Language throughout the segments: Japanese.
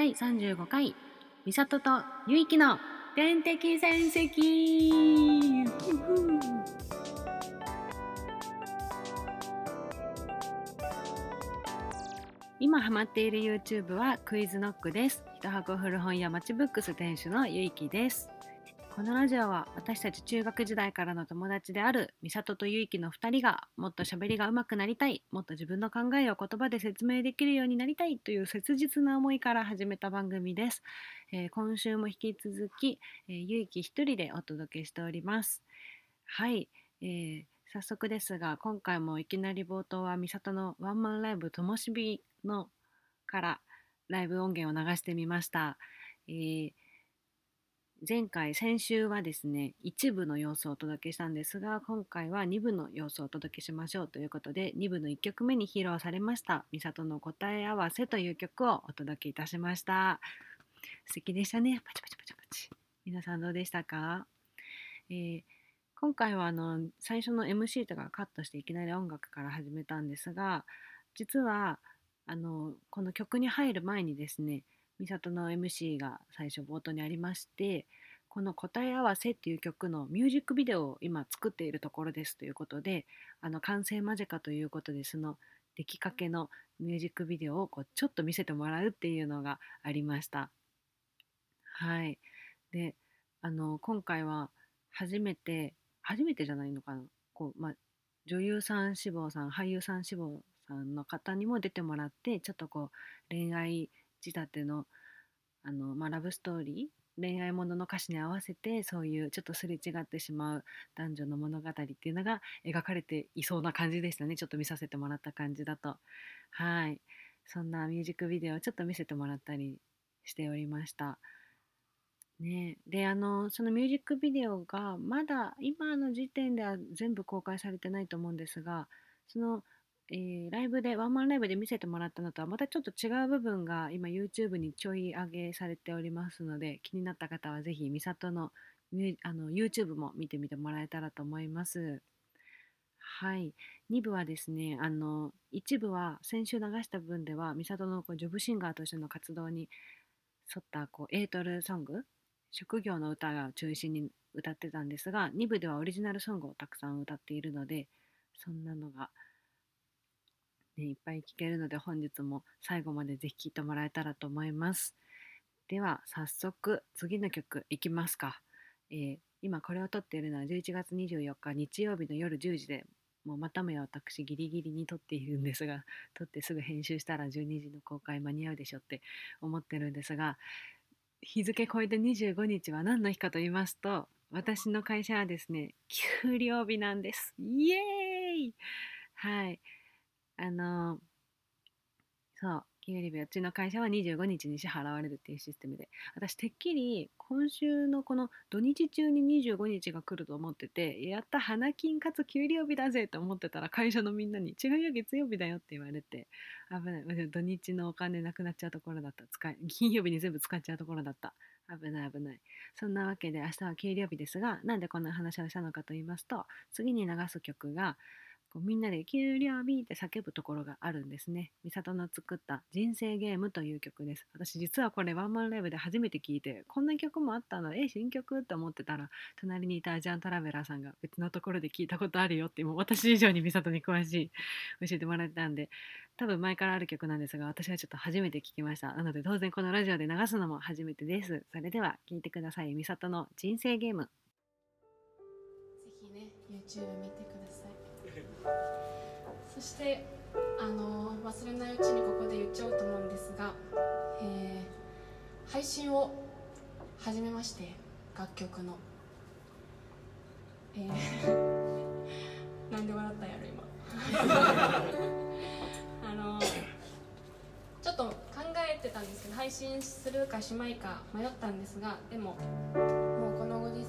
第35回美里とゆいきの天敵戦績今ハマっている YouTube はクイズノックです。一箱古本屋マチブックス店主のゆいきです。このラジオは私たち中学時代からの友達である美里とゆいきの2人がもっと喋りが上手くなりたいもっと自分の考えを言葉で説明できるようになりたいという切実な思いから始めた番組です、えー、今週も引き続き、えー、ゆいき一人でお届けしております。はい、えー、早速ですが今回もいきなり冒頭は美里のワンマンライブともしびのからライブ音源を流してみました、えー前回先週はですね一部の様子をお届けしたんですが今回は2部の様子をお届けしましょうということで2部の1曲目に披露されました「美里の答え合わせ」という曲をお届けいたしました。素敵でしたね。パチパチパチパチ。皆さんどうでしたか、えー、今回はあの最初の MC とかカットしていきなり音楽から始めたんですが実はあのこの曲に入る前にですね美里の MC が最初冒頭にありましてこの「答え合わせ」っていう曲のミュージックビデオを今作っているところですということであの完成間近ということでその出来かけのミュージックビデオをこうちょっと見せてもらうっていうのがありました。はい。で、あの今回は初めて初めてじゃないのかなこう、まあ、女優さん志望さん俳優さん志望さんの方にも出てもらってちょっとこう恋愛仕立てのあの、まあ、ラブストーリー恋愛ものの歌詞に合わせてそういうちょっとすれ違ってしまう男女の物語っていうのが描かれていそうな感じでしたね。ちょっと見させてもらった感じだと。はい。そんなミュージックビデオをちょっと見せてもらったりしておりました。ね。であのそのミュージックビデオがまだ今の時点では全部公開されてないと思うんですがそのえー、ライブでワンマンライブで見せてもらったのとはまたちょっと違う部分が今 YouTube にちょい上げされておりますので気になった方はぜひ美里のあの YouTube も見てみてもらえたらと思います。はい、2部はですねあの1部は先週流した分では美里のこうジョブシンガーとしての活動に沿ったこうエートルソング職業の歌が中心に歌ってたんですが2部ではオリジナルソングをたくさん歌っているのでそんなのがね、いっぱい聞けるので本日も最後までぜひ聴いてもらえたらと思います。では早速次の曲いきますか。えー、今これを撮っているのは11月24日日曜日の夜10時でもうまたもや私ギリギリに撮っているんですが 撮ってすぐ編集したら12時の公開間に合うでしょって思ってるんですが日付超えて25日は何の日かと言いますと私の会社はですね給料日なんですイエーイはいあのそう給料日うちの会社は25日に支払われるっていうシステムで私てっきり今週のこの土日中に25日が来ると思っててやった花金かつ給料日だぜと思ってたら会社のみんなに違うよ月曜日だよって言われて危ない。土日のお金なくなっちゃうところだった。使い金曜日に全部使っちゃうところだった。危ない危ない。そんなわけで明日は給料日ですがなんでこんな話をしたのかと言いますと次に流す曲が「こうみんなで「給料日」って叫ぶところがあるんですね。美里の作った「人生ゲーム」という曲です。私実はこれワンマンライブで初めて聞いてこんな曲もあったの。え新曲？って思ってたら隣にいたアジアントラベラーさんが別のところで聞いたことあるよってもう私以上に美里に詳しい教えてもらったんで多分前からある曲なんですが私はちょっと初めて聞きました。なので当然このラジオで流すのも初めてです。それでは聴いてください。美里の人生ゲーム。ぜひね YouTube 見てください。そしてあの忘れないうちにここで言っちゃおうと思うんですが、えー、配信を始めまして楽曲の、えー、なんで笑ったんやろ今。あのちょっと考えてたんですけど配信するかしまいか迷ったんですがでももうこのご時世、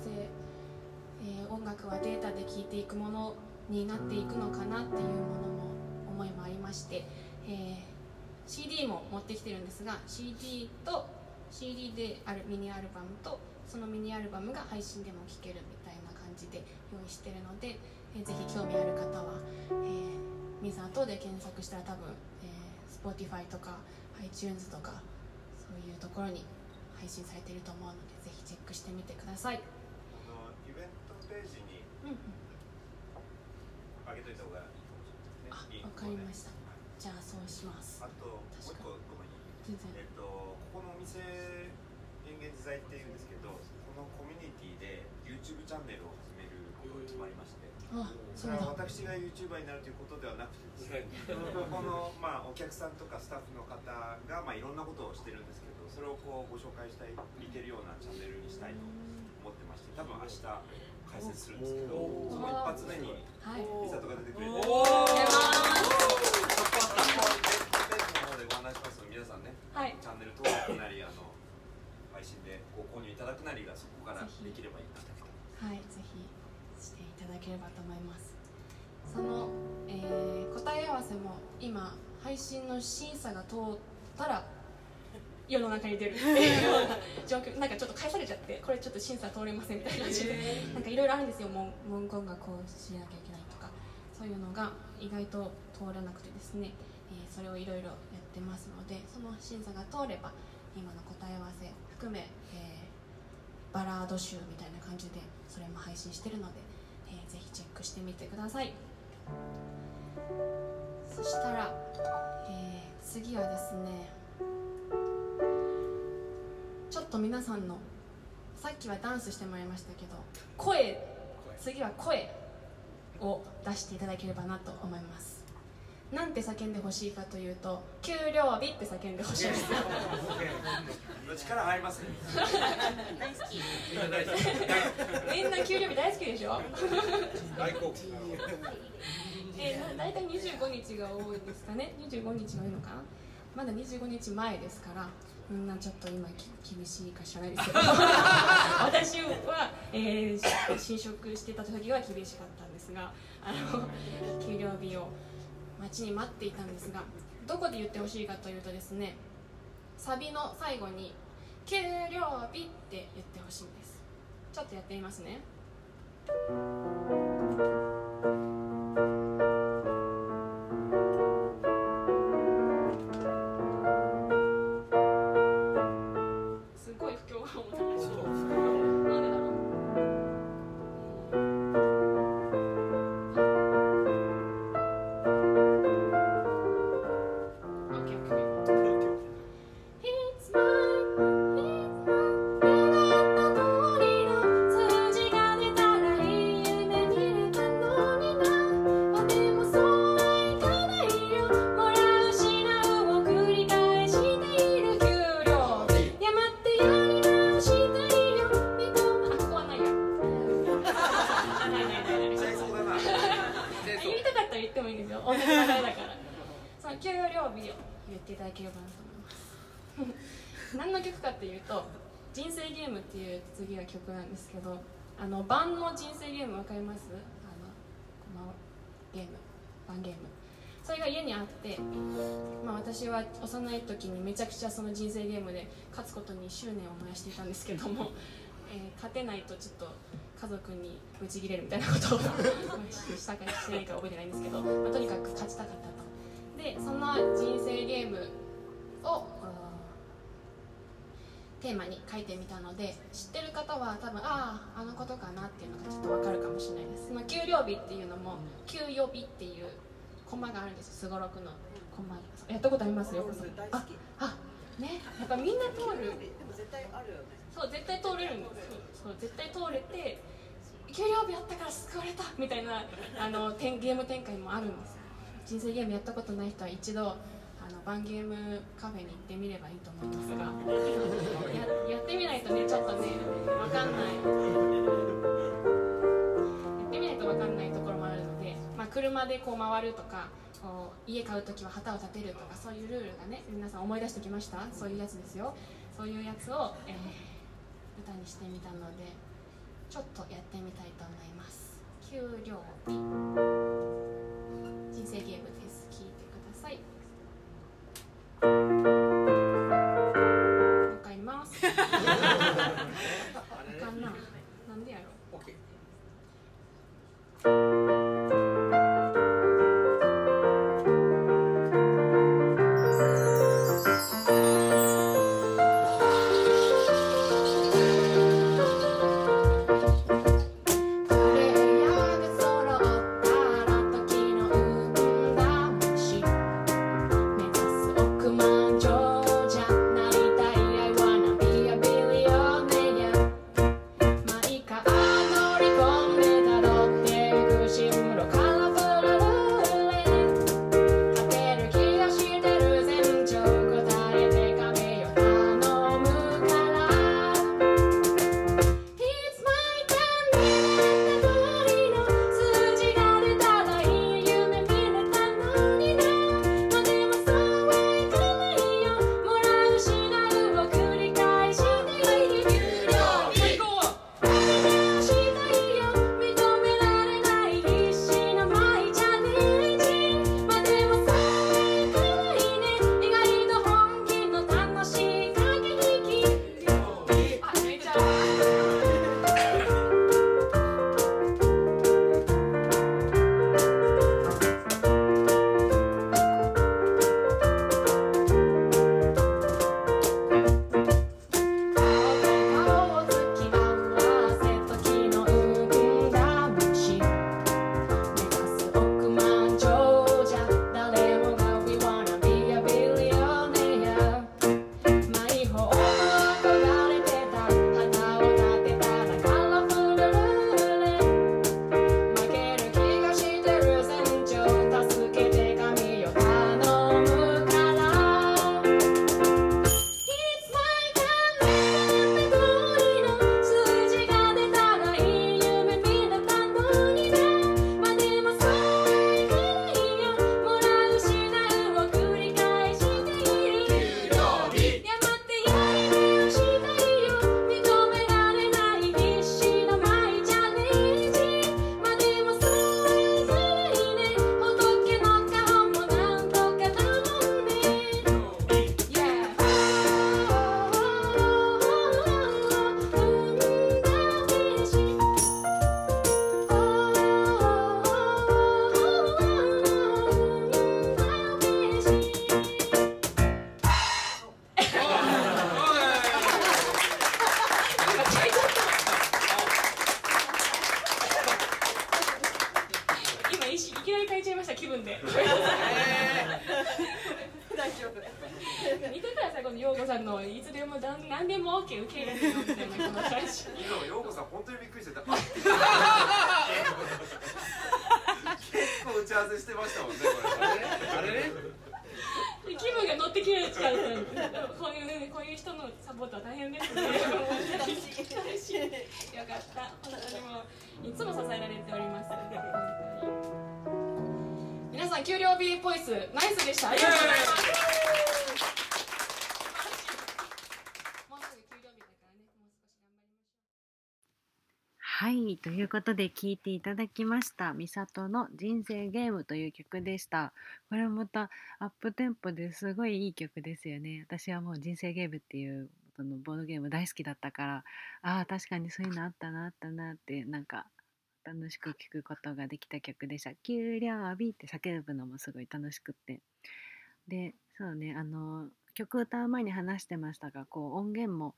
えー、音楽はデータで聴いていくものになっていくのかなっていうものも思いもありまして、えー、CD も持ってきてるんですが CD と CD であるミニアルバムとそのミニアルバムが配信でも聴けるみたいな感じで用意してるので、えー、ぜひ興味ある方は、えー、ミザー等で検索したら多分、えー、Spotify とか iTunes とかそういうところに配信されていると思うのでぜひチェックしてみてください。あのイベントページに、うんうん上げといた方がいいかもしれないですね。わかりました。じゃあそうします。あともう一個ごめんえっとここのお店演芸自在っていうんですけど、このコミュニティで YouTube チャンネルを始めることが決まりまして。あそれは私が YouTuber になるということではなくてですね、この、まあ、お客さんとかスタッフの方が、まあ、いろんなことをしてるんですけどそれをこうご紹介したい見てるようなチャンネルにしたいと思ってまして多分明日解説するんですけどその一発目に美里が出てくれて、はい、おでご案内しますので皆さんね、はい、チャンネル登録なりあの配信でご購入いただくなりがそこからできればいいなと。はいぜひしていただければと思います。その、えー、答え合わせも今配信の審査が通ったら世の中に出る。っていうような状況なんかちょっと返されちゃってこれちょっと審査通れませんみたいな感じで。なんかいろいろあるんですよ。文文言がこうしなきゃいけないとか。そういうのが意外と通らなくてですね、えー、それをいろいろやってますのでその審査が通れば今の答え合わせ含め、えー、バラード集みたいな感じでそれも配信してるので、えー、ぜひチェックしてみてください。そしたら、えー、次はですねちょっと皆さんのさっきはダンスしてもらいましたけど声次は声を出していただければなと思います。なんて叫んでほしいかというと「給料日」って叫んでほしいです。力入りますね大好き。みんな給料日大好きでしょ？大好 大体25日が多いですかね。25日が多いのかなまだ25日前ですからみんなちょっと今厳しいか知らないですけど。私は、えー、侵食してた時は厳しかったんですがあの給料日を待ちに待っていたんですがどこで言ってほしいかというとですねサビの最後に「給料日」って言ってほしいんです。ちょっとやってみますねます？あのこのゲーム盤ゲーム。それが家にあって、まあ、私は幼い時にめちゃくちゃその人生ゲームで勝つことに執念を燃やしていたんですけども、えー、勝てないとちょっと家族にブチギレるみたいなことを したかしてないか覚えてないんですけど、まあ、とにかく勝ちたかったと。でそんな人生ゲームをテーマに書いてみたので知ってる方は多分あああのことかなっていうのがちょっと分かるかもしれないです。その給料日っていうのも給与日っていうコマがあるんですすごろくのコマやったことありますよ。ああね。やっぱみんな通る。でも絶対あるよね。そう絶対通れるんですそう絶対通れて給料日やったから救われたみたいなあのゲーム展開もあるんです。人生ゲームやったことない人は一度あのバンゲームカフェに行ってみればいいと思いますが ややってみないとねちょっとね分かんない。やってみないと分かんないところもあるので、まあ、車でこう回るとかこう家買う時は旗を立てるとかそういうルールがね皆さん思い出してきました？そういうやつですよ。そういうやつを、えー、歌にしてみたのでちょっとやってみたいと思います。給料日。人生ゲームわさんのいつでも何でも OK 受け入れ？てよみたいなこの最初さん本当にびっくりしてた結構打ち合わせしてましたもんねこれあれ気分が乗ってきれちゃうこういう、ね、こういう人のサポートは大変ですね楽しいよかった私もいつも支えられております皆さん給料日ポイスナイスでしたありがとうございますはいということで聴いていただきました「みさとの人生ゲーム」という曲でした。これもまたアップテンポですごいいい曲ですよね。私はもう人生ゲームっていうそのボードゲーム大好きだったからああ確かにそういうのあったなあったなってなんか楽しく聴くことができた曲でした「給料日」って叫ぶのもすごい楽しくって。でそうねあの曲歌う前に話してましたがこう音源も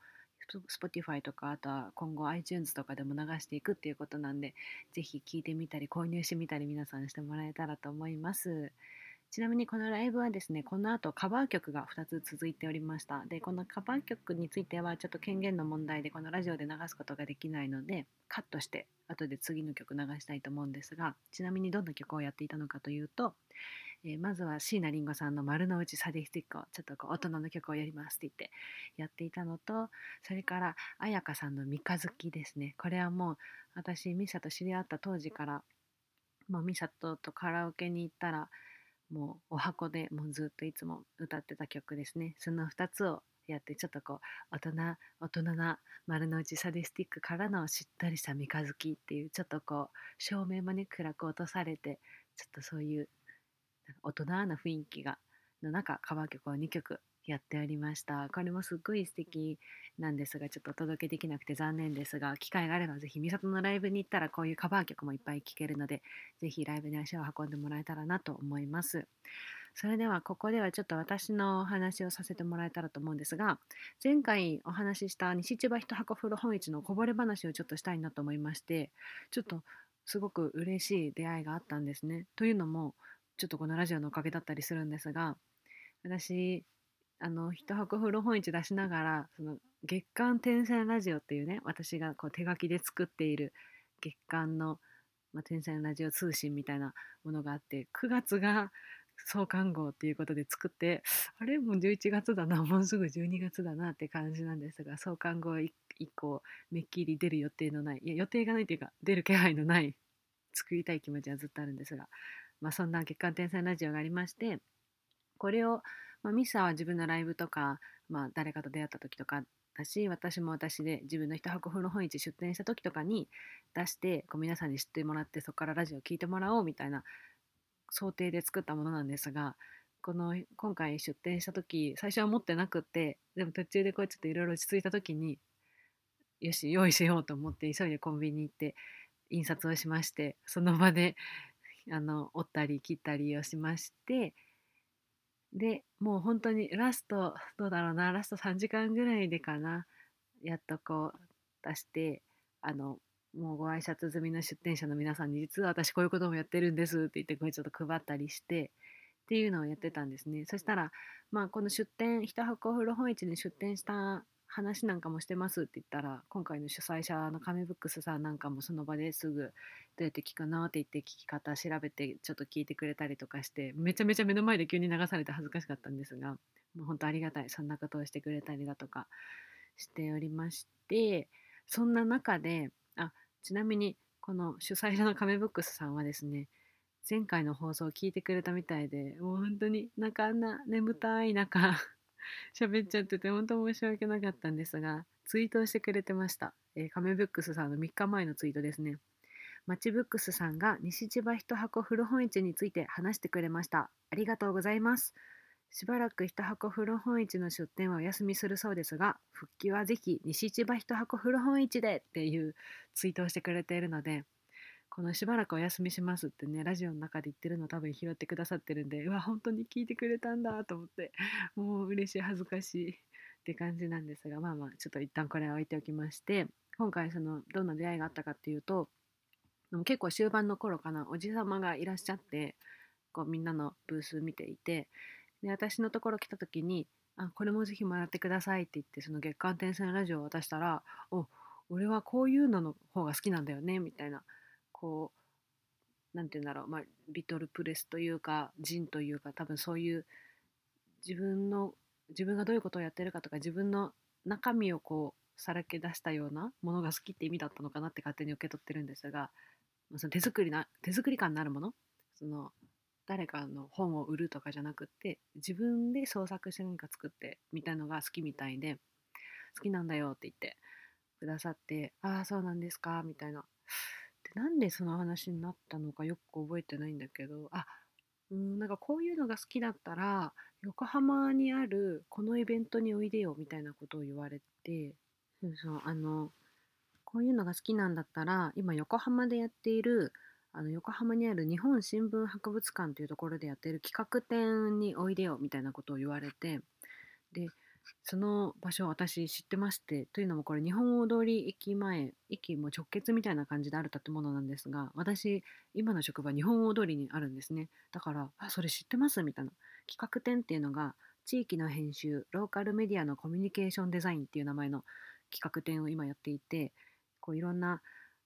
Spotify とかあとは今後 iTunes とかでも流していくっていうことなんでぜひ聴いてみたり購入してみたり皆さんしてもらえたらと思います。ちなみにこのライブはですねこの後カバー曲が2つ続いておりました。でこのカバー曲についてはちょっと権限の問題でこのラジオで流すことができないのでカットして後で次の曲流したいと思うんですがちなみにどんな曲をやっていたのかというとえー、まずは椎名林檎さんの丸の内サディスティックをちょっとこう大人の曲をやりますって言ってやっていたのとそれから彩香さんの三日月ですね。これはもう私ミサと知り合った当時からもうミサととカラオケに行ったらもうお箱でもうずっといつも歌ってた曲ですね。その2つをやってちょっとこう大人大人な丸の内サディスティックからのしっとりした三日月っていうちょっとこう照明もね暗く落とされてちょっとそういう 大人な雰囲気がの中カバー曲を2曲やっておりました。これもすっごい素敵なんですがちょっとお届けできなくて残念ですが機会があればぜひ美里のライブに行ったらこういうカバー曲もいっぱい聴けるのでぜひライブに足を運んでもらえたらなと思います。それではここではちょっと私のお話をさせてもらえたらと思うんですが前回お話しした西千葉一箱古本市のこぼれ話をちょっとしたいなと思いましてちょっとすごく嬉しい出会いがあったんですね。というのもちょっとこのラジオのおかげだったりするんですが私あの一箱古本市出しながらその月刊天線ラジオっていうね私がこう手書きで作っている月刊の、まあ、天線ラジオ通信みたいなものがあって9月が創刊号っていうことで作ってあれもう11月だなもうすぐ12月だなって感じなんですが創刊号以降めっきり出る予定のないいや予定がないというか出る気配のない作りたい気持ちはずっとあるんですがまあ、そんな月刊天才ラジオがありましてこれを、まあ、ミサは自分のライブとか、まあ、誰かと出会った時とかだし私も私で自分の一箱古本市出店した時とかに出してこう皆さんに知ってもらってそこからラジオを聴いてもらおうみたいな想定で作ったものなんですがこの今回出店した時最初は持ってなくってでも途中でこうちょっといろいろ落ち着いた時によし用意しようと思って急いでコンビニ行って印刷をしましてその場であの折ったり切ったりをしまして。でもう本当にラストどうだろうなラスト3時間ぐらいでかなやっとこう出してあのもうご挨拶済みの出店者の皆さんに実は私こういうこともやってるんですって言ってこれちょっと配ったりしてっていうのをやってたんですね。そしたらまあこの出店一箱古本市に出店した話なんかもしてますって言ったら今回の主催者のカメブックスさんなんかもその場ですぐどうやって聞くのって言って聞き方調べてちょっと聞いてくれたりとかしてめちゃめちゃ目の前で急に流されて恥ずかしかったんですがもう本当ありがたいそんなことをしてくれたりだとかしておりましてそんな中であちなみにこの主催者のカメブックスさんはですね前回の放送を聞いてくれたみたいでもう本当になかあんな眠たい中 喋っちゃってて本当申し訳なかったんですがツイートをしてくれてました、えー、カメブックスさんの3日前のツイートですね。マチブックスさんが西千葉一箱古本市について話してくれました。ありがとうございます。しばらく一箱古本市の出店はお休みするそうですが復帰はぜひ西千葉一箱古本市でっていうツイートをしてくれているのでこのしばらくお休みしますってねラジオの中で言ってるの多分拾ってくださってるんでうわ本当に聞いてくれたんだと思って もう嬉しい恥ずかしいって感じなんですがまあまあちょっと一旦これは置いておきまして今回そのどんな出会いがあったかっていうと結構終盤の頃かなおじさまがいらっしゃってこうみんなのブース見ていてで私のところ来た時に「あこれもぜひもらってください」って言ってその月刊転生ラジオを渡したら「お俺はこういうのの方が好きなんだよね」みたいなこう何て言うんだろう、まあ、リトルプレスというかジンというか多分そういう自分の自分がどういうことをやってるかとか自分の中身をこうさらけ出したようなものが好きって意味だったのかなって勝手に受け取ってるんですが、ま、その手作りな手作り感のあるものその誰かの本を売るとかじゃなくって自分で創作して何か作ってみたいのが好きみたいで好きなんだよって言ってくださってああそうなんですかみたいな。なんでその話になったのかよく覚えてないんだけどあうんなんかこういうのが好きだったら横浜にあるこのイベントにおいでよみたいなことを言われてそうそうあのこういうのが好きなんだったら今横浜でやっているあの横浜にある日本新聞博物館というところでやっている企画展においでよみたいなことを言われてでその場所私知ってましてというのもこれ日本大通り駅前駅も直結みたいな感じである建物なんですが私今の職場日本大通りにあるんですね。だからあそれ知ってますみたいな。企画展っていうのが地域の編集ローカルメディアのコミュニケーションデザインっていう名前の企画展を今やっていてこういろんな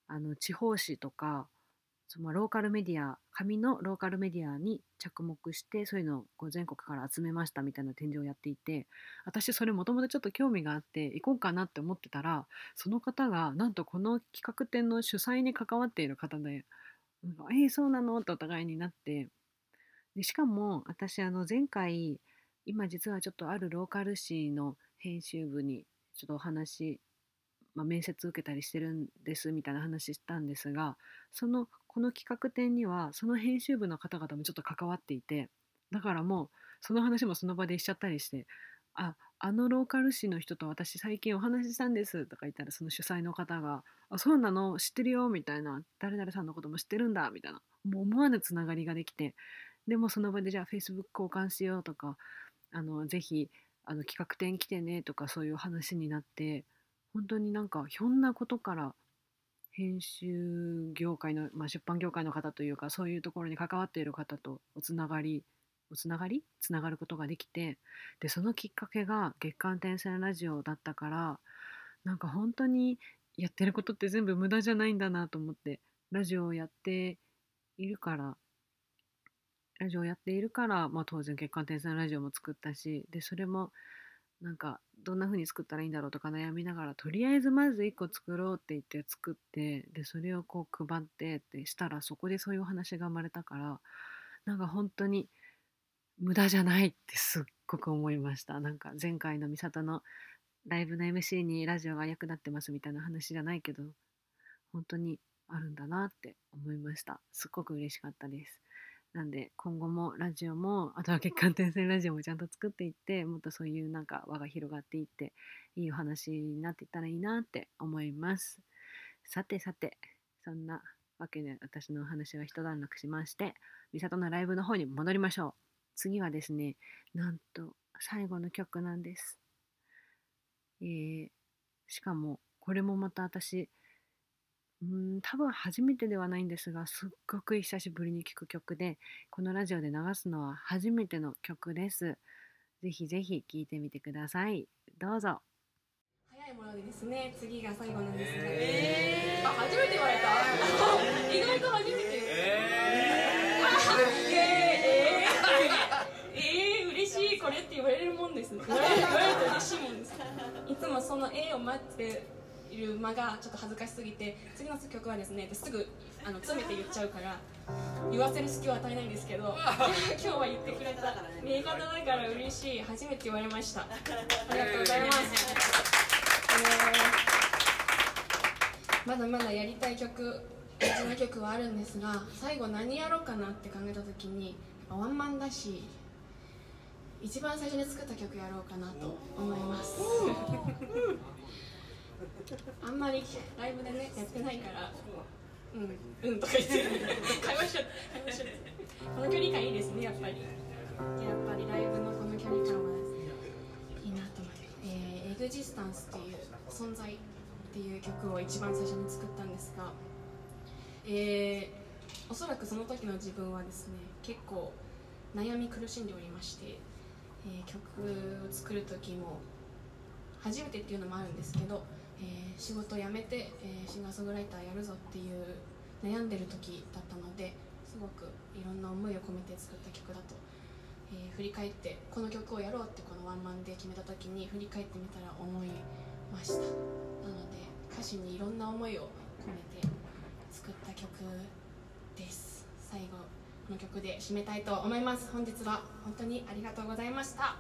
あの地方紙とかそのローカルメディア紙のローカルメディアに着目してそういうのをこう全国から集めましたみたいな展示をやっていて私それもともとちょっと興味があって行こうかなって思ってたらその方がなんとこの企画展の主催に関わっている方で「えー、そうなの?」ってお互いになってでしかも私あの前回今実はちょっとあるローカル誌の編集部にちょっとお話まあ、面接受けたりしてるんですみたいな話したんですがそのこの企画展にはその編集部の方々もちょっと関わっていてだからもうその話もその場でしちゃったりして「ああのローカル誌の人と私最近お話ししたんです」とか言ったらその主催の方が「あそうなの知ってるよ」みたいな「誰々さんのことも知ってるんだ」みたいなもう思わぬつながりができてでもその場でじゃあ Facebook 交換しようとかあのぜひあの企画展来てねとかそういう話になって本当になんかひょんなことから編集業界の、まあ、出版業界の方というかそういうところに関わっている方とおつながりおつながり？つながることができてでそのきっかけが月刊転生ラジオだったからなんか本当にやってることって全部無駄じゃないんだなと思ってラジオをやっているからラジオをやっているから、まあ、当然月刊転生ラジオも作ったしでそれもなんかどんな風に作ったらいいんだろうとか悩みながらとりあえずまず1個作ろうって言って作ってでそれをこう配ってってしたらそこでそういうお話が生まれたからなんか本当に無駄じゃないってすっごく思いました。なんか前回の美里のライブの MC にラジオが役立ってますみたいな話じゃないけど本当にあるんだなって思いました。すっごく嬉しかったです。なんで今後もラジオもあとは月間転生ラジオもちゃんと作っていってもっとそういうなんか輪が広がっていっていいお話になっていったらいいなって思います。さてさてそんなわけで私のお話は一段落しまして美里のライブの方に戻りましょう。次はですねなんと最後の曲なんです。えー、しかもこれもまた私うん多分初めてではないんですがすっごく久しぶりに聴く曲でこのラジオで流すのは初めての曲です。ぜひぜひ聴いてみてください。どうぞ。早いものでですね。次が最後なんですが、えー、あ初めて言われた。意外と初めて。えー、えー、えー、えー、嬉しいこれって言われるもんです。言われると嬉しいもんです。いつもその絵を待っている間がちょっと恥ずかしすぎて次の曲はですねすぐあの詰めて言っちゃうから言わせる隙は与えないんですけど 今日は言ってくれた新潟だから嬉しい。初めて言われました。ありがとうございます、えー、まだまだやりたい曲別の曲はあるんですが最後何やろうかなって考えた時にワンマンだし一番最初に作った曲やろうかなと思いますあんまりライブでねやってないからうんうんとか言って。会話しちゃった会話しちゃこの距離感いいですねやっぱり。やっぱりライブのこの距離感は。いいなと思って、えー、エグジスタンスっていう存在っていう曲を一番最初に作ったんですがえー、おそらくその時の自分はですね結構悩み苦しんでおりまして、えー、曲を作る時も初めてっていうのもあるんですけどえー、仕事辞めて、えー、シンガーソングライターやるぞっていう悩んでる時だったのですごくいろんな思いを込めて作った曲だと、えー、振り返ってこの曲をやろうってこのワンマンで決めた時に振り返ってみたら思いました。なので歌詞にいろんな思いを込めて作った曲です。最後この曲で締めたいと思います。本日は本当にありがとうございました。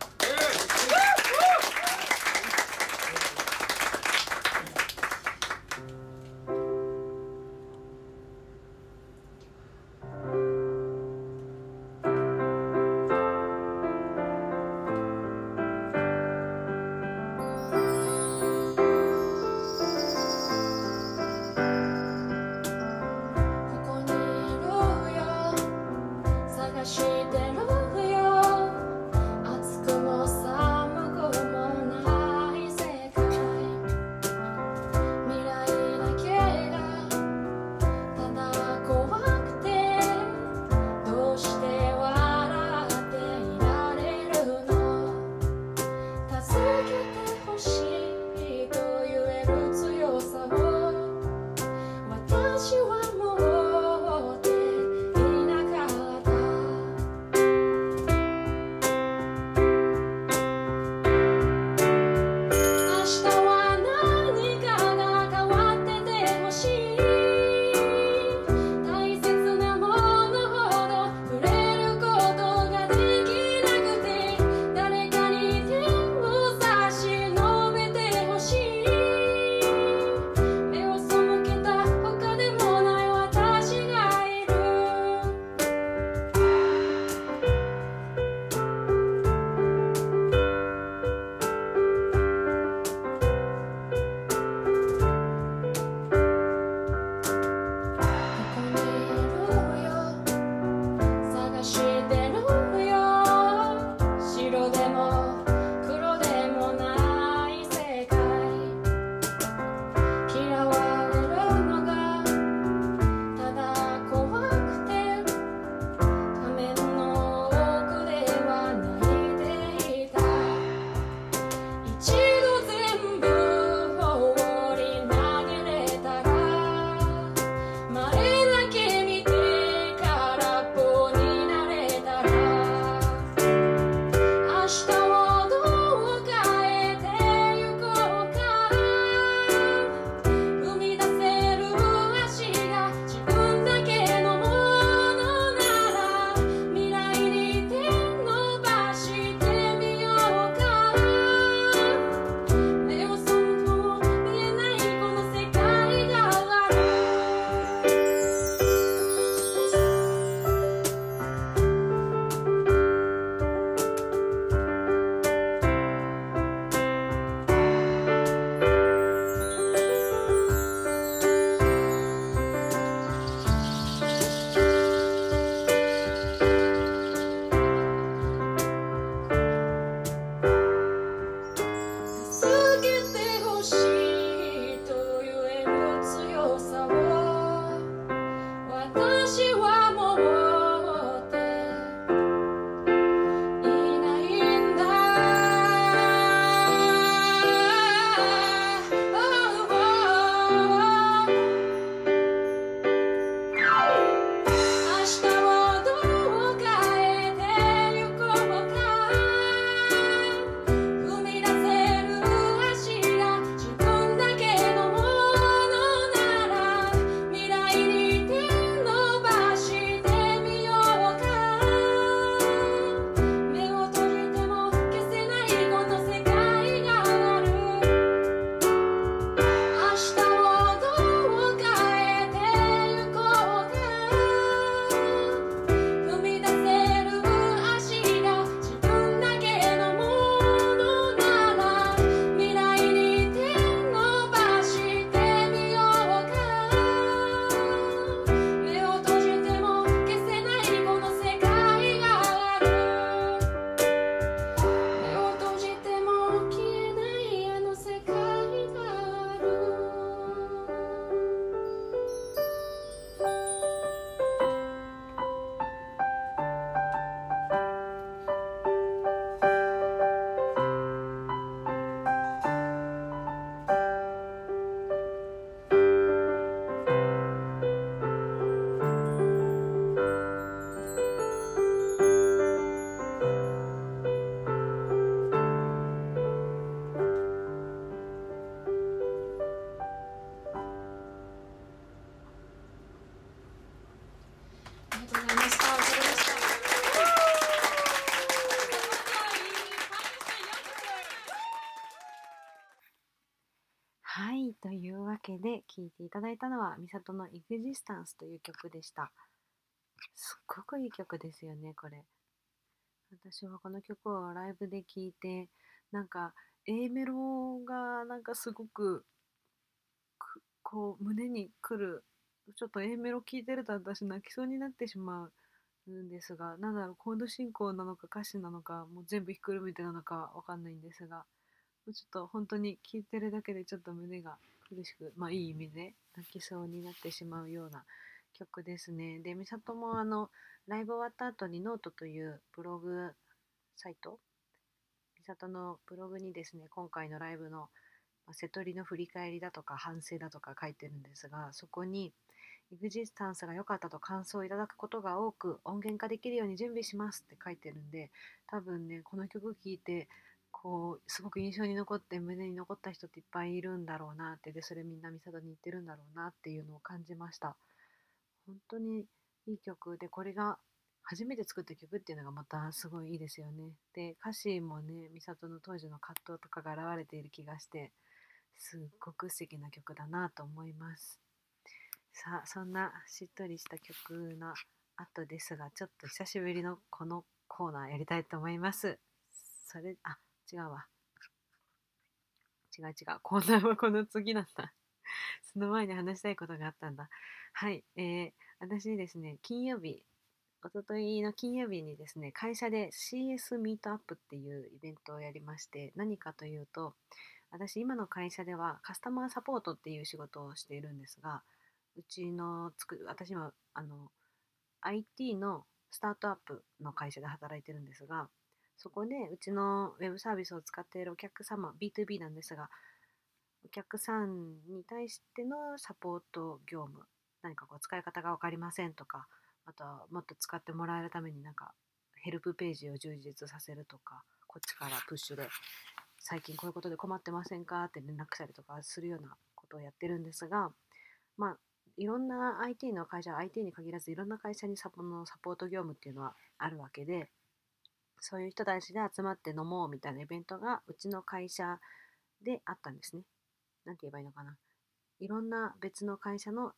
いていただいたのは、ミサトの EXISTANCE という曲でした。すっごくいい曲ですよね、これ。私はこの曲をライブで聴いて、なんか A メロがなんかすごくこう胸にくるちょっと A メロ聴いてると私泣きそうになってしまうんですがなんだろうコード進行なのか歌詞なのかもう全部ひっくるめてなのかわかんないんですがちょっと本当に聴いてるだけでちょっと胸が苦しくまあいい意味で泣きそうになってしまうような曲ですね。で、美里もあの、ライブ終わった後にノートというブログサイト、美里のブログにですね、今回のライブの瀬戸りの振り返りだとか反省だとか書いてるんですが、そこに、 Existence が良かったと感想をいただくことが多く音源化できるように準備しますって書いてるんで多分ねこの曲聴いてこうすごく印象に残って胸に残った人っていっぱいいるんだろうなってでそれみんな美里に言ってるんだろうなっていうのを感じました。本当にいい曲でこれが初めて作った曲っていうのがまたすごいいいですよね。で歌詞もね美里の当時の葛藤とかが現れている気がしてすっごく素敵な曲だなと思います。さあそんなしっとりした曲の後ですがちょっと久しぶりのこのコーナーやりたいと思います。それあ違うわ。違う違う。コーナーはこの次なんだ。その前に話したいことがあったんだ。はい、えー、私ですね、金曜日、おとといの金曜日にですね、会社で CS ミートアップっていうイベントをやりまして、何かというと、私今の会社ではカスタマーサポートっていう仕事をしているんですが、うちのつく、私はあの IT のスタートアップの会社で働いてるんですが、そこでうちのウェブサービスを使っているお客様、B2B なんですが、お客さんに対してのサポート業務何かこう使い方が分かりませんとかあとはもっと使ってもらえるためになんかヘルプページを充実させるとかこっちからプッシュで最近こういうことで困ってませんかって連絡したりとかするようなことをやってるんですがまあいろんな IT の会社 IT に限らずいろんな会社にサポのサポート業務っていうのはあるわけでそういう人たちで集まって飲もうみたいなイベントがうちの会社であったんですね。何て言えばいいのかな。いろんな別の会社の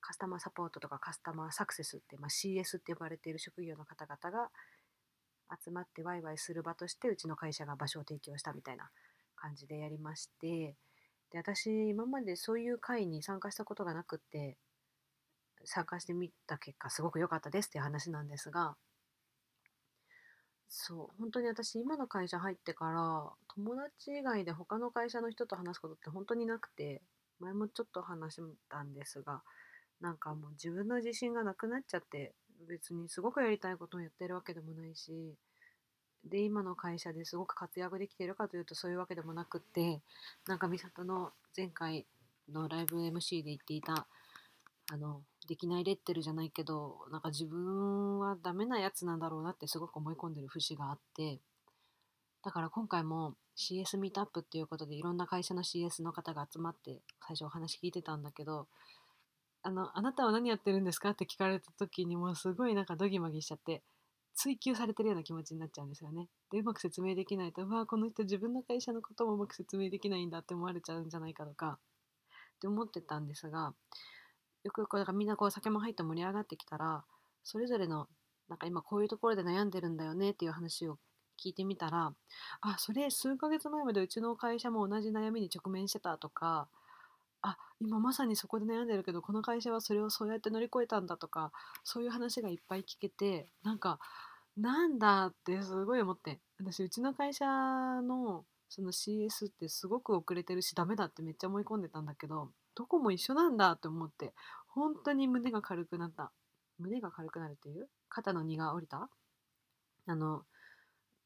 カスタマーサポートとかカスタマーサクセスって、まあ、CS って呼ばれている職業の方々が集まってワイワイする場としてうちの会社が場所を提供したみたいな感じでやりましてで私今までそういう会に参加したことがなくって参加してみた結果すごく良かったですっていう話なんですがそう本当に私今の会社入ってから友達以外で他の会社の人と話すことって本当になくて前もちょっと話したんですがなんかもう自分の自信がなくなっちゃって別にすごくやりたいことをやってるわけでもないしで今の会社ですごく活躍できているかというとそういうわけでもなくってなんか美里の前回のライブ MC で言っていたあのできないレッテルじゃないけどなんか自分はダメなやつなんだろうなってすごく思い込んでる節があってだから今回も CS ミートアップっていうことでいろんな会社の CS の方が集まって最初お話聞いてたんだけどあの、あなたは何やってるんですか？って聞かれた時にもうすごいなんかドギマギしちゃって、追求されてるような気持ちになっちゃうんですよね。で、うまく説明できないと、うわこの人自分の会社のこともうまく説明できないんだって思われちゃうんじゃないかとか、って思ってたんですが、よくよくだからみんなこう酒も入って盛り上がってきたら、それぞれの、なんか今こういうところで悩んでるんだよねっていう話を聞いてみたら、あ、それ数ヶ月前までうちの会社も同じ悩みに直面してたとか、あ今まさにそこで悩んでるけどこの会社はそれをそうやって乗り越えたんだとかそういう話がいっぱい聞けてなんかなんだってすごい思って私うちの会社のその CS ってすごく遅れてるしダメだってめっちゃ思い込んでたんだけどどこも一緒なんだって思って本当に胸が軽くなった胸が軽くなるっていう肩の荷が下りた？あの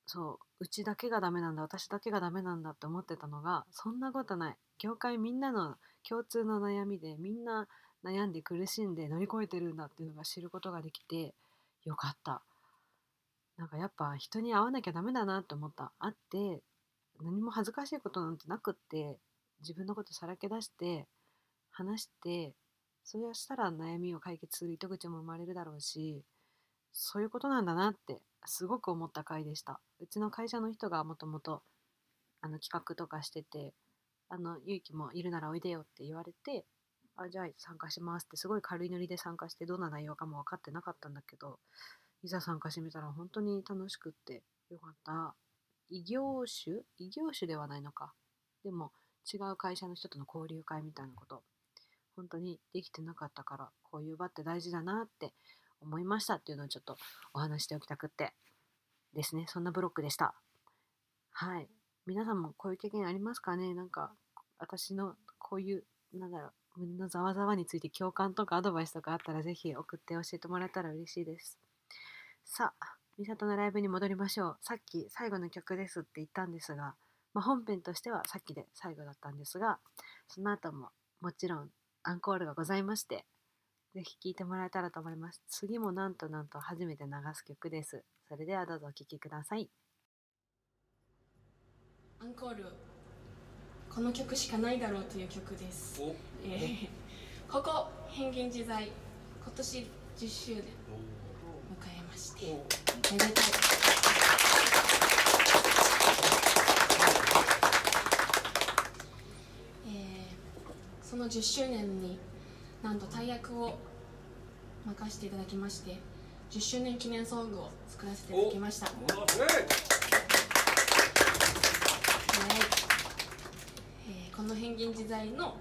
そううちだけがダメなんだ私だけがダメなんだって思ってたのがそんなことない業界みんなの共通の悩みでみんな悩んで苦しんで乗り越えてるんだっていうのが知ることができてよかった。なんかやっぱ人に会わなきゃダメだなって思った。会って何も恥ずかしいことなんてなくって自分のことさらけ出して話してそれしたら悩みを解決する糸口も生まれるだろうしそういうことなんだなってすごく思った回でした。うちの会社の人がもともと企画とかしててあのゆうきもいるならおいでよって言われてあじゃあ参加しますってすごい軽いノリで参加してどんな内容かも分かってなかったんだけどいざ参加してみたら本当に楽しくってよかった。異業種？異業種ではないのか。でも違う会社の人との交流会みたいなこと。本当にできてなかったからこういう場って大事だなって思いました。っていうのをちょっとお話しておきたくって。ですね。そんなブロックでした。はい。皆さんもこういう経験ありますかね？なんか私のこういうなんだろう胸のざわざわについて共感とかアドバイスとかあったらぜひ送って教えてもらえたら嬉しいです。さあ美里のライブに戻りましょう。さっき最後の曲ですって言ったんですが、まあ、本編としてはさっきで最後だったんですがその後ももちろんアンコールがございまして、ぜひ聴いてもらえたらと思います。次もなんとなんと初めて流す曲です。それではどうぞお聴きください。アンコール、この曲しかないだろうという曲です。えー、ここ、変幻自在、今年10周年を迎えまして、めでたい。その10周年になんと大役を任せていただきまして10周年記念ソングを作らせていただきました、はい。えー、この変幻自在の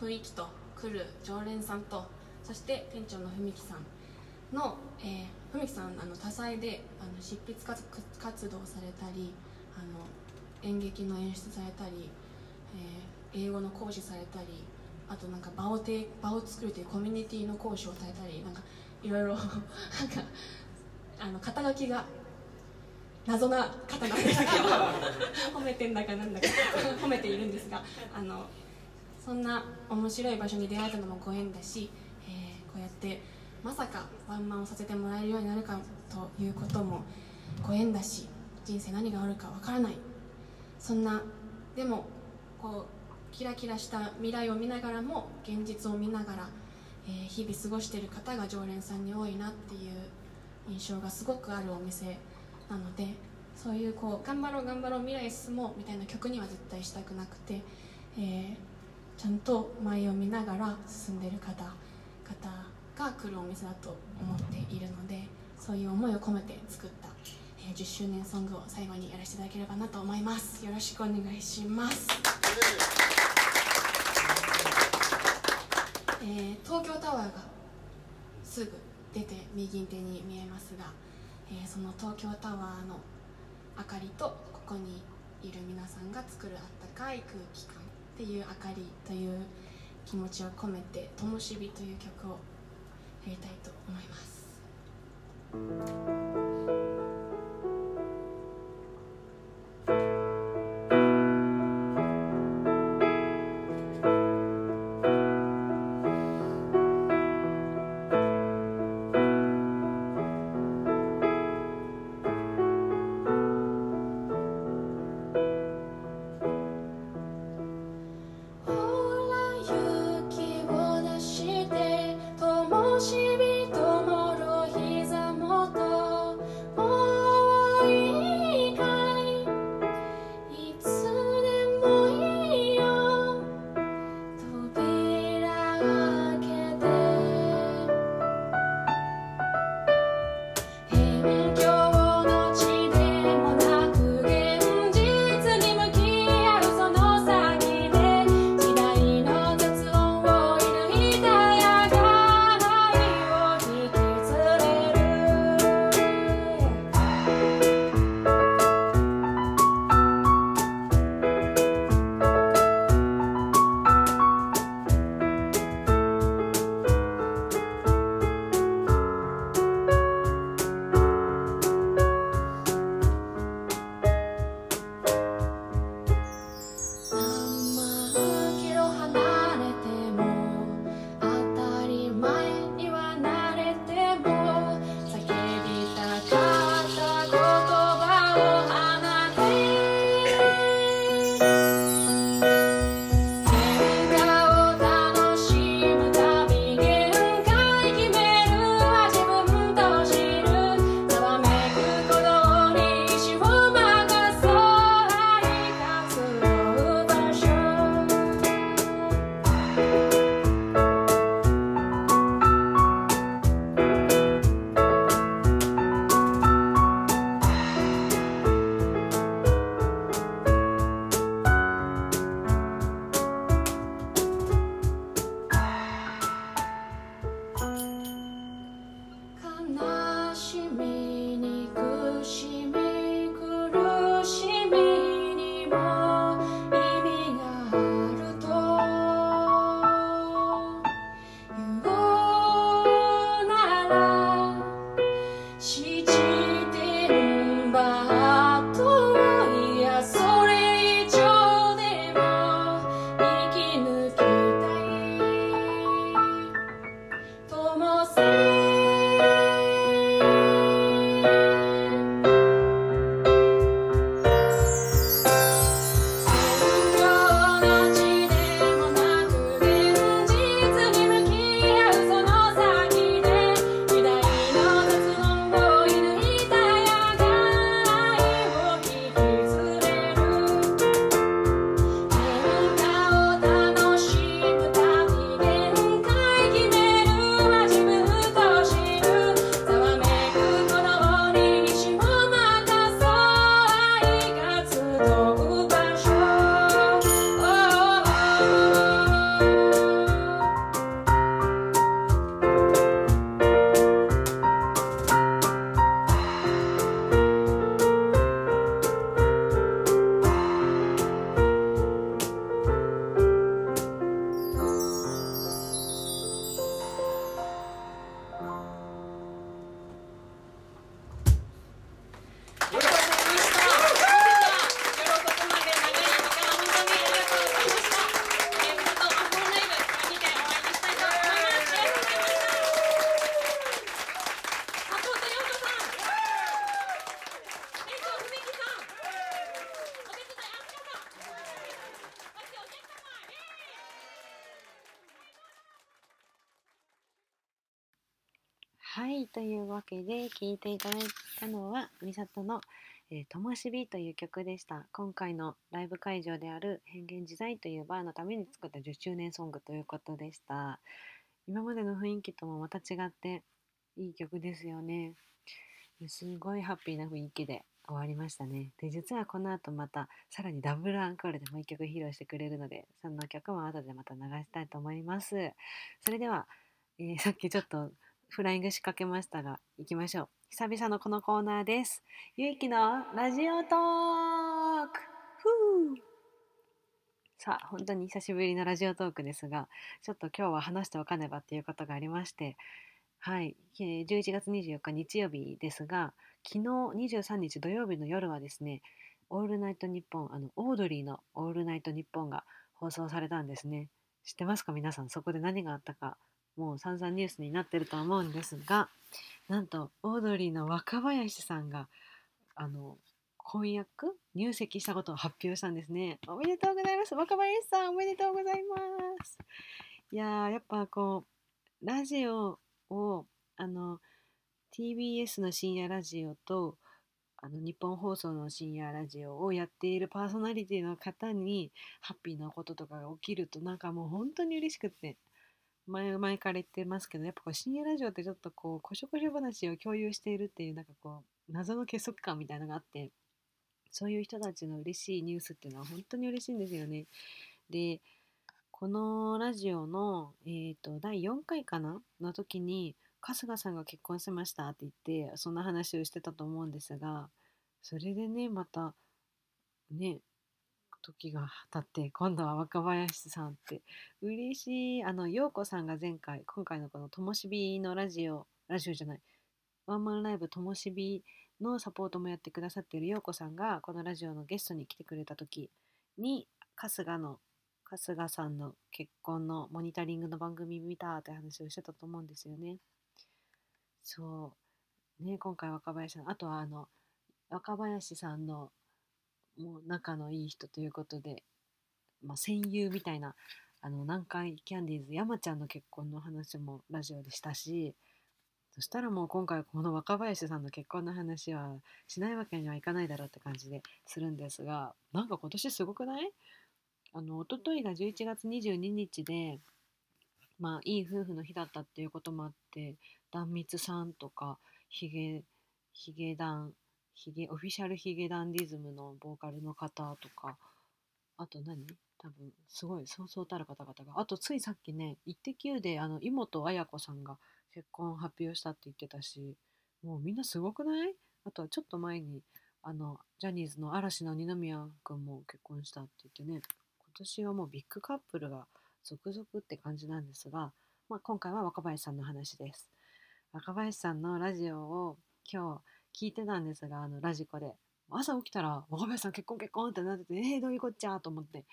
雰囲気と来る常連さんとそして店長の文樹さんの、えー、文樹さんあの多彩であの執筆活動されたりあの演劇の演出されたり、えー、英語の講師されたりあとなんか場をて場を作るというコミュニティの講師をされたりなんかいろいろ なんかあの肩書きが謎な方なんですけど 褒めてんだかなんだか 褒めているんですがあのそんな面白い場所に出会えたのもご縁だし、えー、こうやってまさかワンマンをさせてもらえるようになるかということもご縁だし人生何があるかわからない。そんなでもこうキラキラした未来を見ながらも現実を見ながら、えー、日々過ごしている方が常連さんに多いなっていう印象がすごくあるお店なのでそういうこう頑張ろう頑張ろう未来進もうみたいな曲には絶対したくなくて、えー、ちゃんと前を見ながら進んでる方方が来るお店だと思っているのでそういう思いを込めて作った、えー、10周年ソングを最後にやらせていただければなと思いますよろしくお願いしますえー、東京タワーがすぐ出て右手に見えますが、えー、その東京タワーの明かりとここにいる皆さんが作るあったかい空気感っていう明かりという気持ちを込めて「ともしび」という曲をやりたいと思います。わけで聴いていただいたのはみさとの「、ともしび」という曲でした今回のライブ会場である変幻自在というバーのために作った10周年ソングということでした今までの雰囲気ともまた違っていい曲ですよねすごいハッピーな雰囲気で終わりましたね。で、実はこの後またさらにダブルアンコールでもう一曲披露してくれるので、その曲も後でまた流したいと思います。それでは、えー、さっきちょっとフライング仕掛けましたが、行きましょう。久々のこのコーナーです。ゆいきのラジオトークふーさあ、本当に久しぶりのラジオトークですが、ちょっと今日は話しておかねばっていうことがありまして、はい、11月24日日曜日ですが、昨日23日土曜日の夜はですね、オールナイトニッポン、あの、オードリーのオールナイトニッポンが放送されたんですね。知ってますか？皆さん、そこで何があったか、もう散々ニュースになってると思うんですが、なんと、オードリーの若林さんが、あの、婚約入籍したことを発表したんですね。おめでとうございます。若林さん、おめでとうございます。いや、やっぱこう、ラジオをあの TBS の深夜ラジオとあの日本放送の深夜ラジオをやっているパーソナリティの方にハッピーなこととかが起きるとなんかもう本当に嬉しくって前前から言ってますけどやっぱこう深夜ラジオってちょっとこうこしょこしょ話を共有しているっていうなんかこう謎の結束感みたいなのがあってそういう人たちの嬉しいニュースっていうのは本当に嬉しいんですよね。でこのラジオの、えーと、第4回かなの時に春日さんが結婚しましたって言ってそんな話をしてたと思うんですがそれでねまたね時が経って今度は若林さんって嬉しいあの陽子さんが前回今回のこのともしびのラジオラジオじゃないワンマンライブともしびのサポートもやってくださっている陽子さんがこのラジオのゲストに来てくれた時に春日の春日さんの結婚のモニタリングの番組見たって話をしてたと思うんですよね。そう。ね、今回若林さん、あとはあの、若林さんのもう仲のいい人ということで、まあ、戦友みたいな、あの、南海キャンディーズ山ちゃんの結婚の話もラジオでしたし、そしたらもう今回この若林さんの結婚の話はしないわけにはいかないだろうって感じでするんですが、なんか今年すごくない？あの、おとといが11月22日で、まあ、いい夫婦の日だったっていうこともあって、壇蜜さんとか、ヒゲ、ヒゲダン、ヒゲ、オフィシャルヒゲダンディズムのボーカルの方とか、あと何？多分、すごい、そうそうたる方々が。あと、ついさっきね、イッテ Q で、あの、妹綾子さんが結婚発表したって言ってたし、もうみんなすごくない？あとはちょっと前に、あの、ジャニーズの嵐の二宮君も結婚したって言ってね、今年はもうビッグカップルが続々って感じなんですが、まあ、今回は若林さんの話です。若林さんのラジオを今日聞いてたんですが、あのラジコで。朝起きたら若林さん結婚結婚ってなってて、えー、どういうこっちゃ？と思って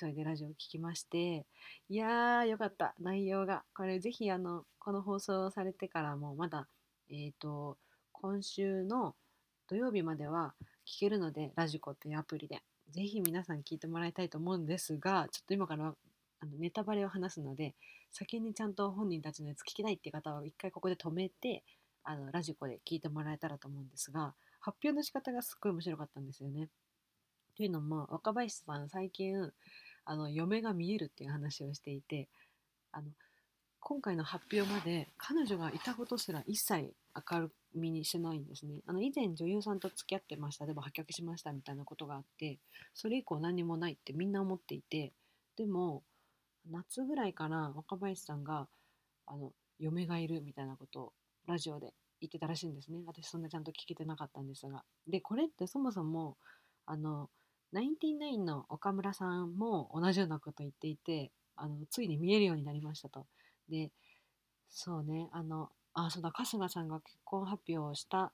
急いでラジオを聞きまして、いやーよかった、内容が。これぜひあの、この放送されてからもまだ、えっ、ー、と、今週の土曜日までは聞けるので、ラジコっていうアプリで。ぜひ皆さん聞いてもらいたいと思うんですが、ちょっと今からあのネタバレを話すので、先にちゃんと本人たちのやつ聞きたいっていう方は一回ここで止めて、あのラジコで聞いてもらえたらと思うんですが、発表の仕方がすっごい面白かったんですよね。というのも、若林さん最近、あの嫁が見えるっていう話をしていて、あの今回の発表まで彼女がいたことすら一切明るみにしてないんですね。あの以前女優さんと付き合ってましたでも破局しましたみたいなことがあってそれ以降何もないってみんな思っていてでも夏ぐらいから若林さんがあの嫁がいるみたいなことをラジオで言ってたらしいんですね。私そんなちゃんと聞けてなかったんですが。でこれってそもそもあのナインティナインの岡村さんも同じようなこと言っていてあのついに見えるようになりましたと。でそうねあのあ、そうだ、春日さんが結婚発表をした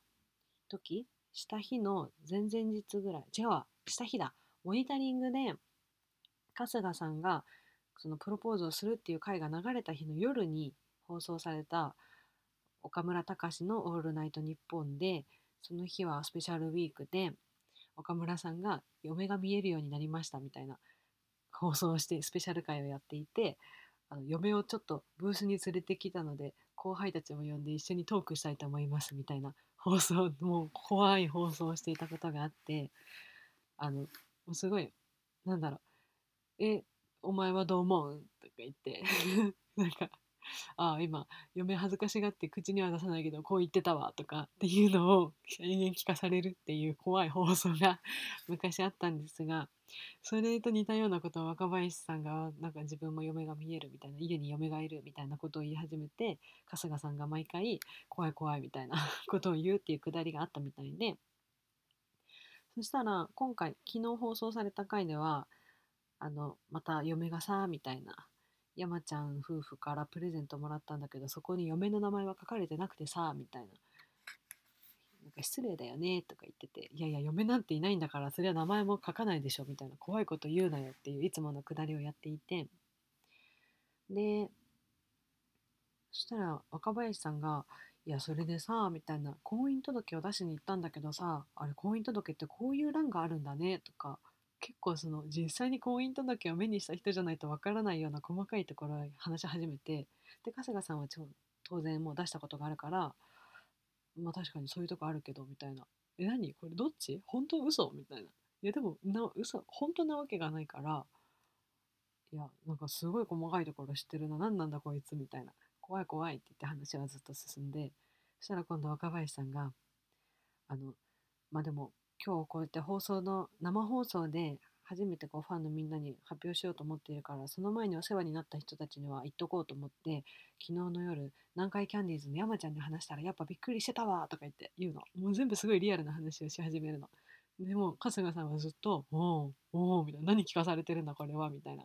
時、した日の前々日ぐらい、違うわ、した日だ。モニタリングで、春日さんがそのプロポーズをするっていう回が流れた日の夜に放送された岡村隆史の「オールナイトニッポン」でその日はスペシャルウィークで岡村さんが嫁が見えるようになりましたみたいな放送をしてスペシャル回をやっていてあの嫁をちょっとブースに連れてきたので後輩たちも呼んで一緒にトークしたいと思いますみたいな放送もう怖い放送をしていたことがあってあのもうすごいなんだろう「えお前はどう思う?」とか言って なんかああ今嫁恥ずかしがって口には出さないけどこう言ってたわとか っていうのを延々聞かされるっていう怖い放送が昔あったんですがそれと似たようなことを若林さんがなんか自分も嫁が見えるみたいな家に嫁がいるみたいなことを言い始めて春日さんが毎回怖い怖いみたいなことを言うっていうくだりがあったみたいで。そしたら今回昨日放送された回ではあのまた嫁がさみたいな山ちゃん夫婦からプレゼントもらったんだけどそこに嫁の名前は書かれてなくてさみたいな。なんか失礼だよねとか言ってていやいや嫁なんていないんだからそれは名前も書かないでしょみたいな。怖いこと言うなよっていういつものくだりをやっていて。でそしたら若林さんが「いやそれでさ」みたいな。婚姻届を出しに行ったんだけどさあれ婚姻届ってこういう欄があるんだねとか結構その実際に婚姻届を目にした人じゃないとわからないような細かいところを話し始めてで春日さんはちょ当然もう出したことがあるからまあ確かにそういうとこあるけどみたいな「え何？これどっち？本当嘘?」みたいな「いやでもな嘘本当なわけがないからいやなんかすごい細かいところ知ってるな。何なんだこいつ」みたいな「怖い怖い」って言って話はずっと進んでそしたら今度若林さんがあのまあでも今日こうやって放送の生放送で初めてこうファンのみんなに発表しようと思っているからその前にお世話になった人たちには言っとこうと思って昨日の夜南海キャンディーズの山ちゃんに話したらやっぱびっくりしてたわとか言って言うの。もう全部すごいリアルな話をし始めるの。でも春日さんはずっと「おおおお」みたいな「何聞かされてるんだこれは」みたいな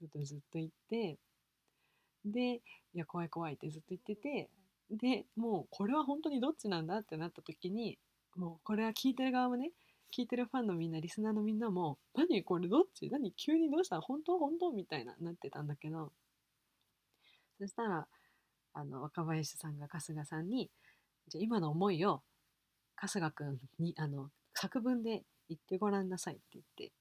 ことずっと言ってで「いや怖い怖い」ってずっと言っててでもうこれは本当にどっちなんだってなった時にもうこれは聞いてる側もね聞いてるファンのみんなリスナーのみんなも「何これどっち？何急にどうした？本当？本当?」みたいななってたんだけど。そしたらあの若林さんが春日さんに「じゃ今の思いを春日くんにあの作文で言ってごらんなさい」って言って。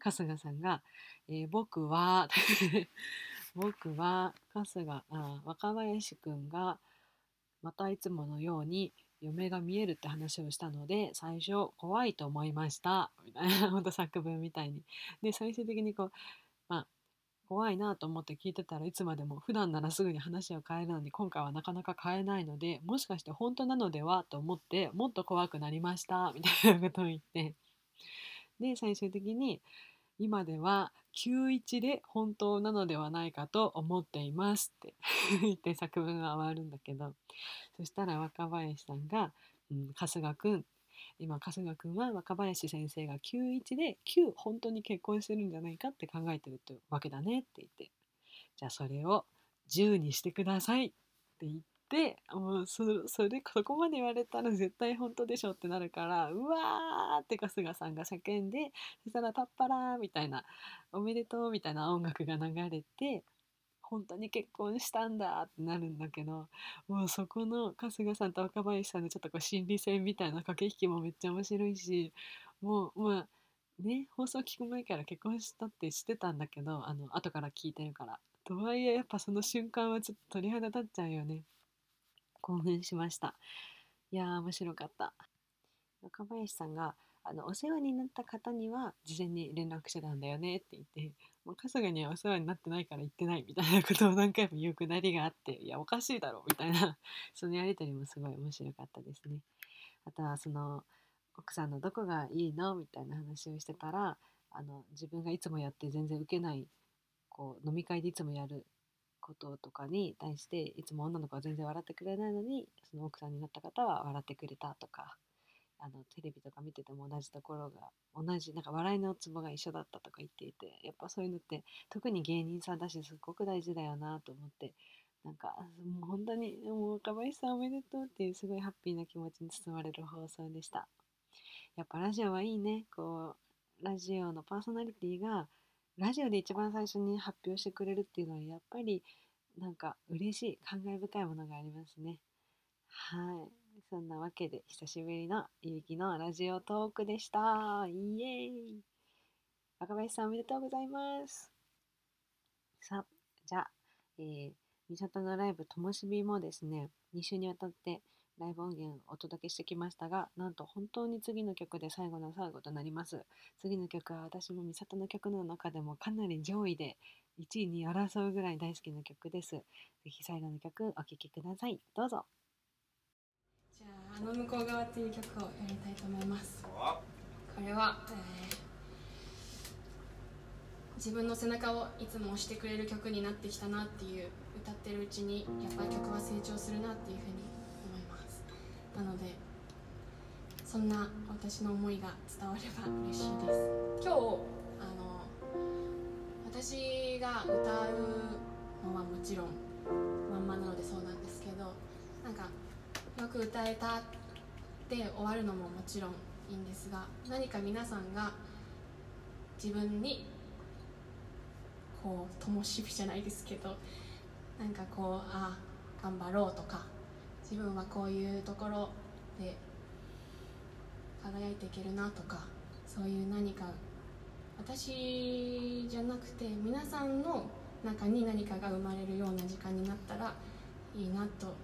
春日さんが「えー、僕は 僕は春日あ若林くんがまたいつものように嫁が見えるって話をしたので最初怖いと思いました。みたいな 本当作文みたいに。で最終的にこうまあ怖いなと思って聞いてたらいつまでも普段ならすぐに話を変えるのに今回はなかなか変えないのでもしかして本当なのではと思ってもっと怖くなりましたみたいなことを言って。で最終的に今では91で本当なのではないかと思っていますって。言って作文が終わるんだけど。そしたら若林さんが「うん、春日くん。今春日くんは若林先生が91で9本当に結婚してるんじゃないかって考えてるってわけだね」って言って「じゃあそれを10にしてください」って言って。てもうそそれそこまで言われたら絶対本当でしょってなるからうわーって春日さんが叫んでそしたらパッパラーみたいなおめでとうみたいな音楽が流れて本当に結婚したんだってなるんだけどもうそこの春日さんと若林さんのちょっとこう心理戦みたいな駆け引きもめっちゃ面白いしもうまあね放送聞く前から結婚したってしてたんだけどあの後から聞いてるから。とはいえやっぱその瞬間はちょっと鳥肌立っちゃうよね。興奮しました。いやー面白かった。若林さんがあのお世話になった方には事前に連絡してたんだよねって言ってもう春日にはお世話になってないから言ってないみたいなことを何回も言うくだりがあっていやおかしいだろみたいな そのやり取りもすごい面白かったですね。あとはその奥さんのどこがいいのみたいな話をしてたらあの自分がいつもやって全然受けないこう飲み会でいつもやることとかに対していつも女の子は全然笑ってくれないのにその奥さんになった方は笑ってくれたとかあのテレビとか見てても同じところが同じなんか笑いのツボが一緒だったとか言っていてやっぱそういうのって特に芸人さんだしすっごく大事だよなと思ってなんかもう本当にもう若林さんおめでとうっていうすごいハッピーな気持ちに包まれる放送でした。やっぱラジオはいいね。こうラジオのパーソナリティがラジオで一番最初に発表してくれるっていうのはやっぱりなんか嬉しい感慨深いものがありますね。はい。そんなわけで久しぶりのゆうきのラジオトークでした。イエーイ。若林さんおめでとうございます。さあじゃあ、えー、ミサトのライブともしびもですね、2週にわたってライブ音源をお届けしてきましたが、なんと本当に次の曲で最後の最後となります。次の曲は私もミサトの曲の中でもかなり上位で1位に争うぐらい大好きな曲です。ぜひ最後の曲お聴きください。どうぞ。じゃあ、あの向こう側っていう曲をやりたいと思います。これは、えー自分の背中をいつも押してくれる曲になってきたなっていう歌ってるうちにやっぱり曲は成長するなっていうふうに思いますなのでそんな私の思いが伝われば嬉しいです。今日あの私が歌うのはもちろんまんまなのでそうなんですけどなんかよく歌えたで終わるのももちろんいいんですが何か皆さんが自分にこう灯火じゃないですけどなんかこうあ頑張ろうとか自分はこういうところで輝いていけるなとかそういう何か私じゃなくて皆さんの中に何かが生まれるような時間になったらいいなと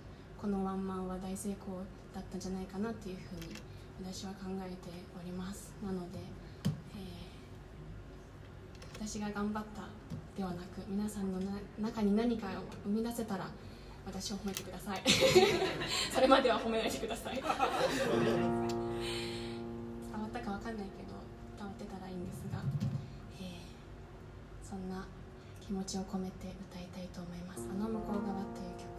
このワンマンは大成功だったんじゃないかなっていうふうに私は考えております。なので、えー、私が頑張ったではなく皆さんの中に何かを生み出せたら私を褒めてください。それまでは褒めないでください。伝わったか分かんないけど伝わってたらいいんですが、えー、そんな気持ちを込めて歌いたいと思います「あの向こう側」という曲。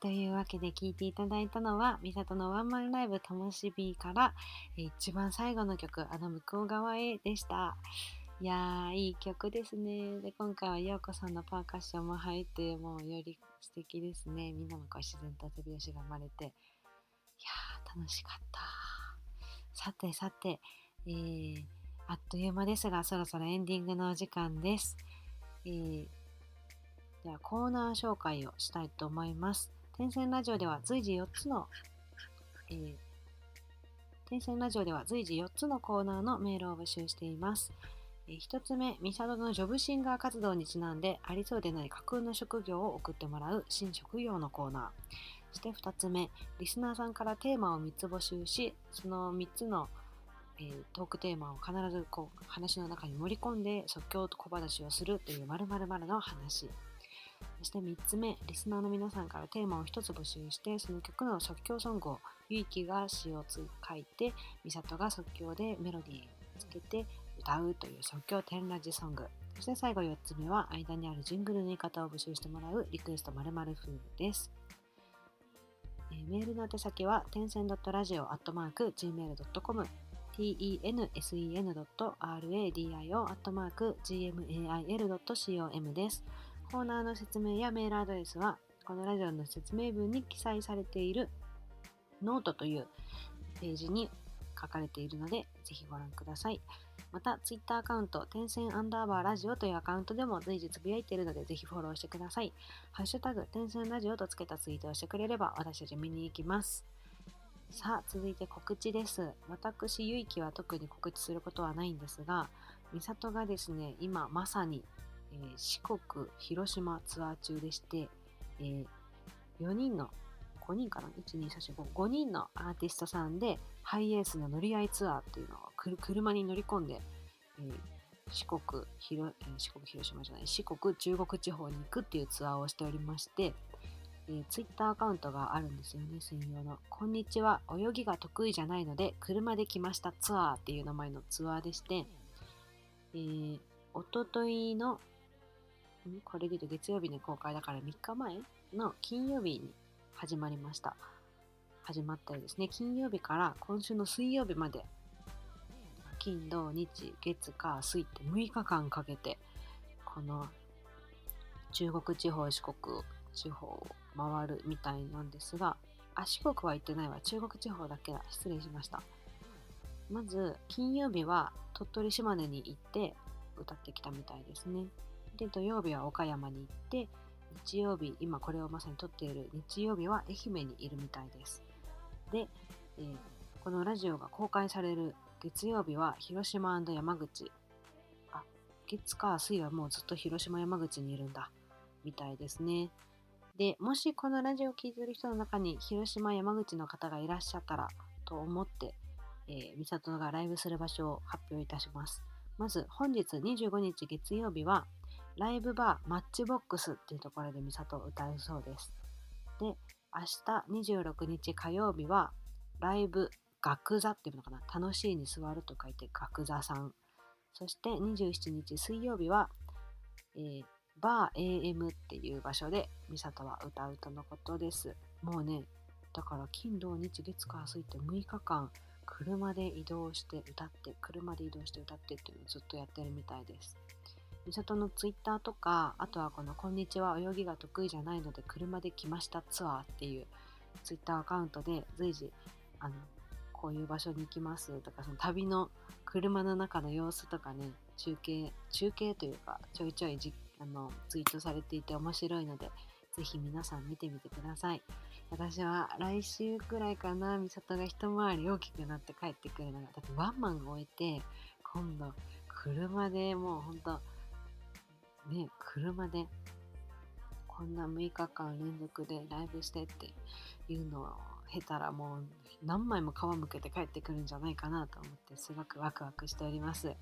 というわけで聴いていただいたのは、ミサトのワンマンライブともしびから、え一番最後の曲、あの向こう側へでした。いやー、いい曲ですね。で、今回はヨーコさんのパーカッションも入って、もうより素敵ですね。みんなもこう自然と手拍子が生まれて。いやー、楽しかった。さてさて、えー、あっという間ですが、そろそろエンディングのお時間です。えーではコーナー紹介をしたいと思います。天線ラジオでは随時4つの、えー、天線ラジオでは随時4つのコーナーのメールを募集しています。えー、1つ目、ミサドのジョブシンガー活動にちなんでありそうでない架空の職業を送ってもらう新職業のコーナー。そして2つ目、リスナーさんからテーマを3つ募集し、その3つのえー、トークテーマを必ずこう話の中に盛り込んで即興と小話をするという〇〇〇の話そして3つ目、リスナーの皆さんからテーマを1つ募集して、その曲の即興ソングをゆいきが詩を書いて、みさとが即興でメロディーをつけて歌うという即興天ラジソング。そして最後4つ目は、間にあるジングルの言い方を募集してもらうリクエスト〇〇風です。えー、メールの宛先は、点線 .radio.gmail.com tensen.radio.gmail.com です。コーナーの説明やメールアドレスは、このラジオの説明文に記載されているノートというページに書かれているので、ぜひご覧ください。また、ツイッターアカウント、点線アンダーバーラジオというアカウントでも随時つぶやいているので、ぜひフォローしてください。ハッシュタグ、点線ラジオとつけたツイートをしてくれれば、私たち見に行きます。さあ、続いて告知です。私、ゆいきは特に告知することはないんですが、みさとがですね、今まさにえー、四国、広島ツアー中でして、えー、4人の、5人かな ?1、2、3、4、5、5人のアーティストさんで、ハイエースの乗り合いツアーっていうのを車に乗り込んで、えー、四国広、四国、広島じゃない、四国、中国地方に行くっていうツアーをしておりまして、えー、ツイッターアカウントがあるんですよね、専用の。こんにちは、泳ぎが得意じゃないので、車で来ましたツアーっていう名前のツアーでして、えー、おとといのこれで言うと月曜日に公開だから3日前の金曜日に始まりました。始まったようですね。金曜日から今週の水曜日まで、金、土、日、月、火、水って6日間かけて、この中国地方、四国地方を回るみたいなんですが、あ、四国は行ってないわ。中国地方だけだ。失礼しました。まず、金曜日は鳥取島根に行って歌ってきたみたいですね。で、土曜日は岡山に行って、日曜日、今これをまさに撮っている日曜日は愛媛にいるみたいです。で、えー、このラジオが公開される月曜日は広島山口。あ、月火水はもうずっと広島山口にいるんだ。みたいですね。で、もしこのラジオを聴いてる人の中に広島山口の方がいらっしゃったらと思って、えー、ミサトがライブする場所を発表いたします。まず本日25日月曜日はライブバーマッチボックスっていうところでミサト歌うそうです。で、明日26日火曜日はライブ楽座っていうのかな楽しいに座ると書いて楽座さん。そして27日水曜日は、えー、バー AM っていう場所でミサトは歌うとのことです。もうね、だから金土日月火水って6日間車で移動して歌って車で移動して歌ってっていうのをずっとやってるみたいです。美里のツイッターとか、あとはこのこんにちは泳ぎが得意じゃないので車で来ましたツアーっていうツイッターアカウントで随時、あの、こういう場所に行きますとか、その旅の車の中の様子とかね、中継、中継というか、ちょいちょいじあのツイートされていて面白いので、ぜひ皆さん見てみてください。私は来週くらいかな、美里が一回り大きくなって帰ってくるのが、だってワンマンを終えて、今度車でもうほんとね、車でこんな6日間連続でライブしてっていうのを経たらもう何枚も皮むけて帰ってくるんじゃないかなと思ってすごくワクワクしております。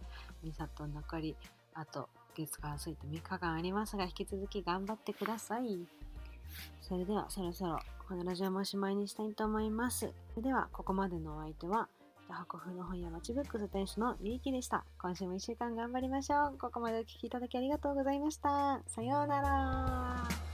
みさと残りあと月火水と3日間ありますが引き続き頑張ってください。それではそろそろこのラジオもおしまいにしたいと思います。それではここまでのお相手はタコ風の本屋マチブックス店主のみゆきでした。今週も1週間頑張りましょう。ここまでお聴きいただきありがとうございました。さようなら。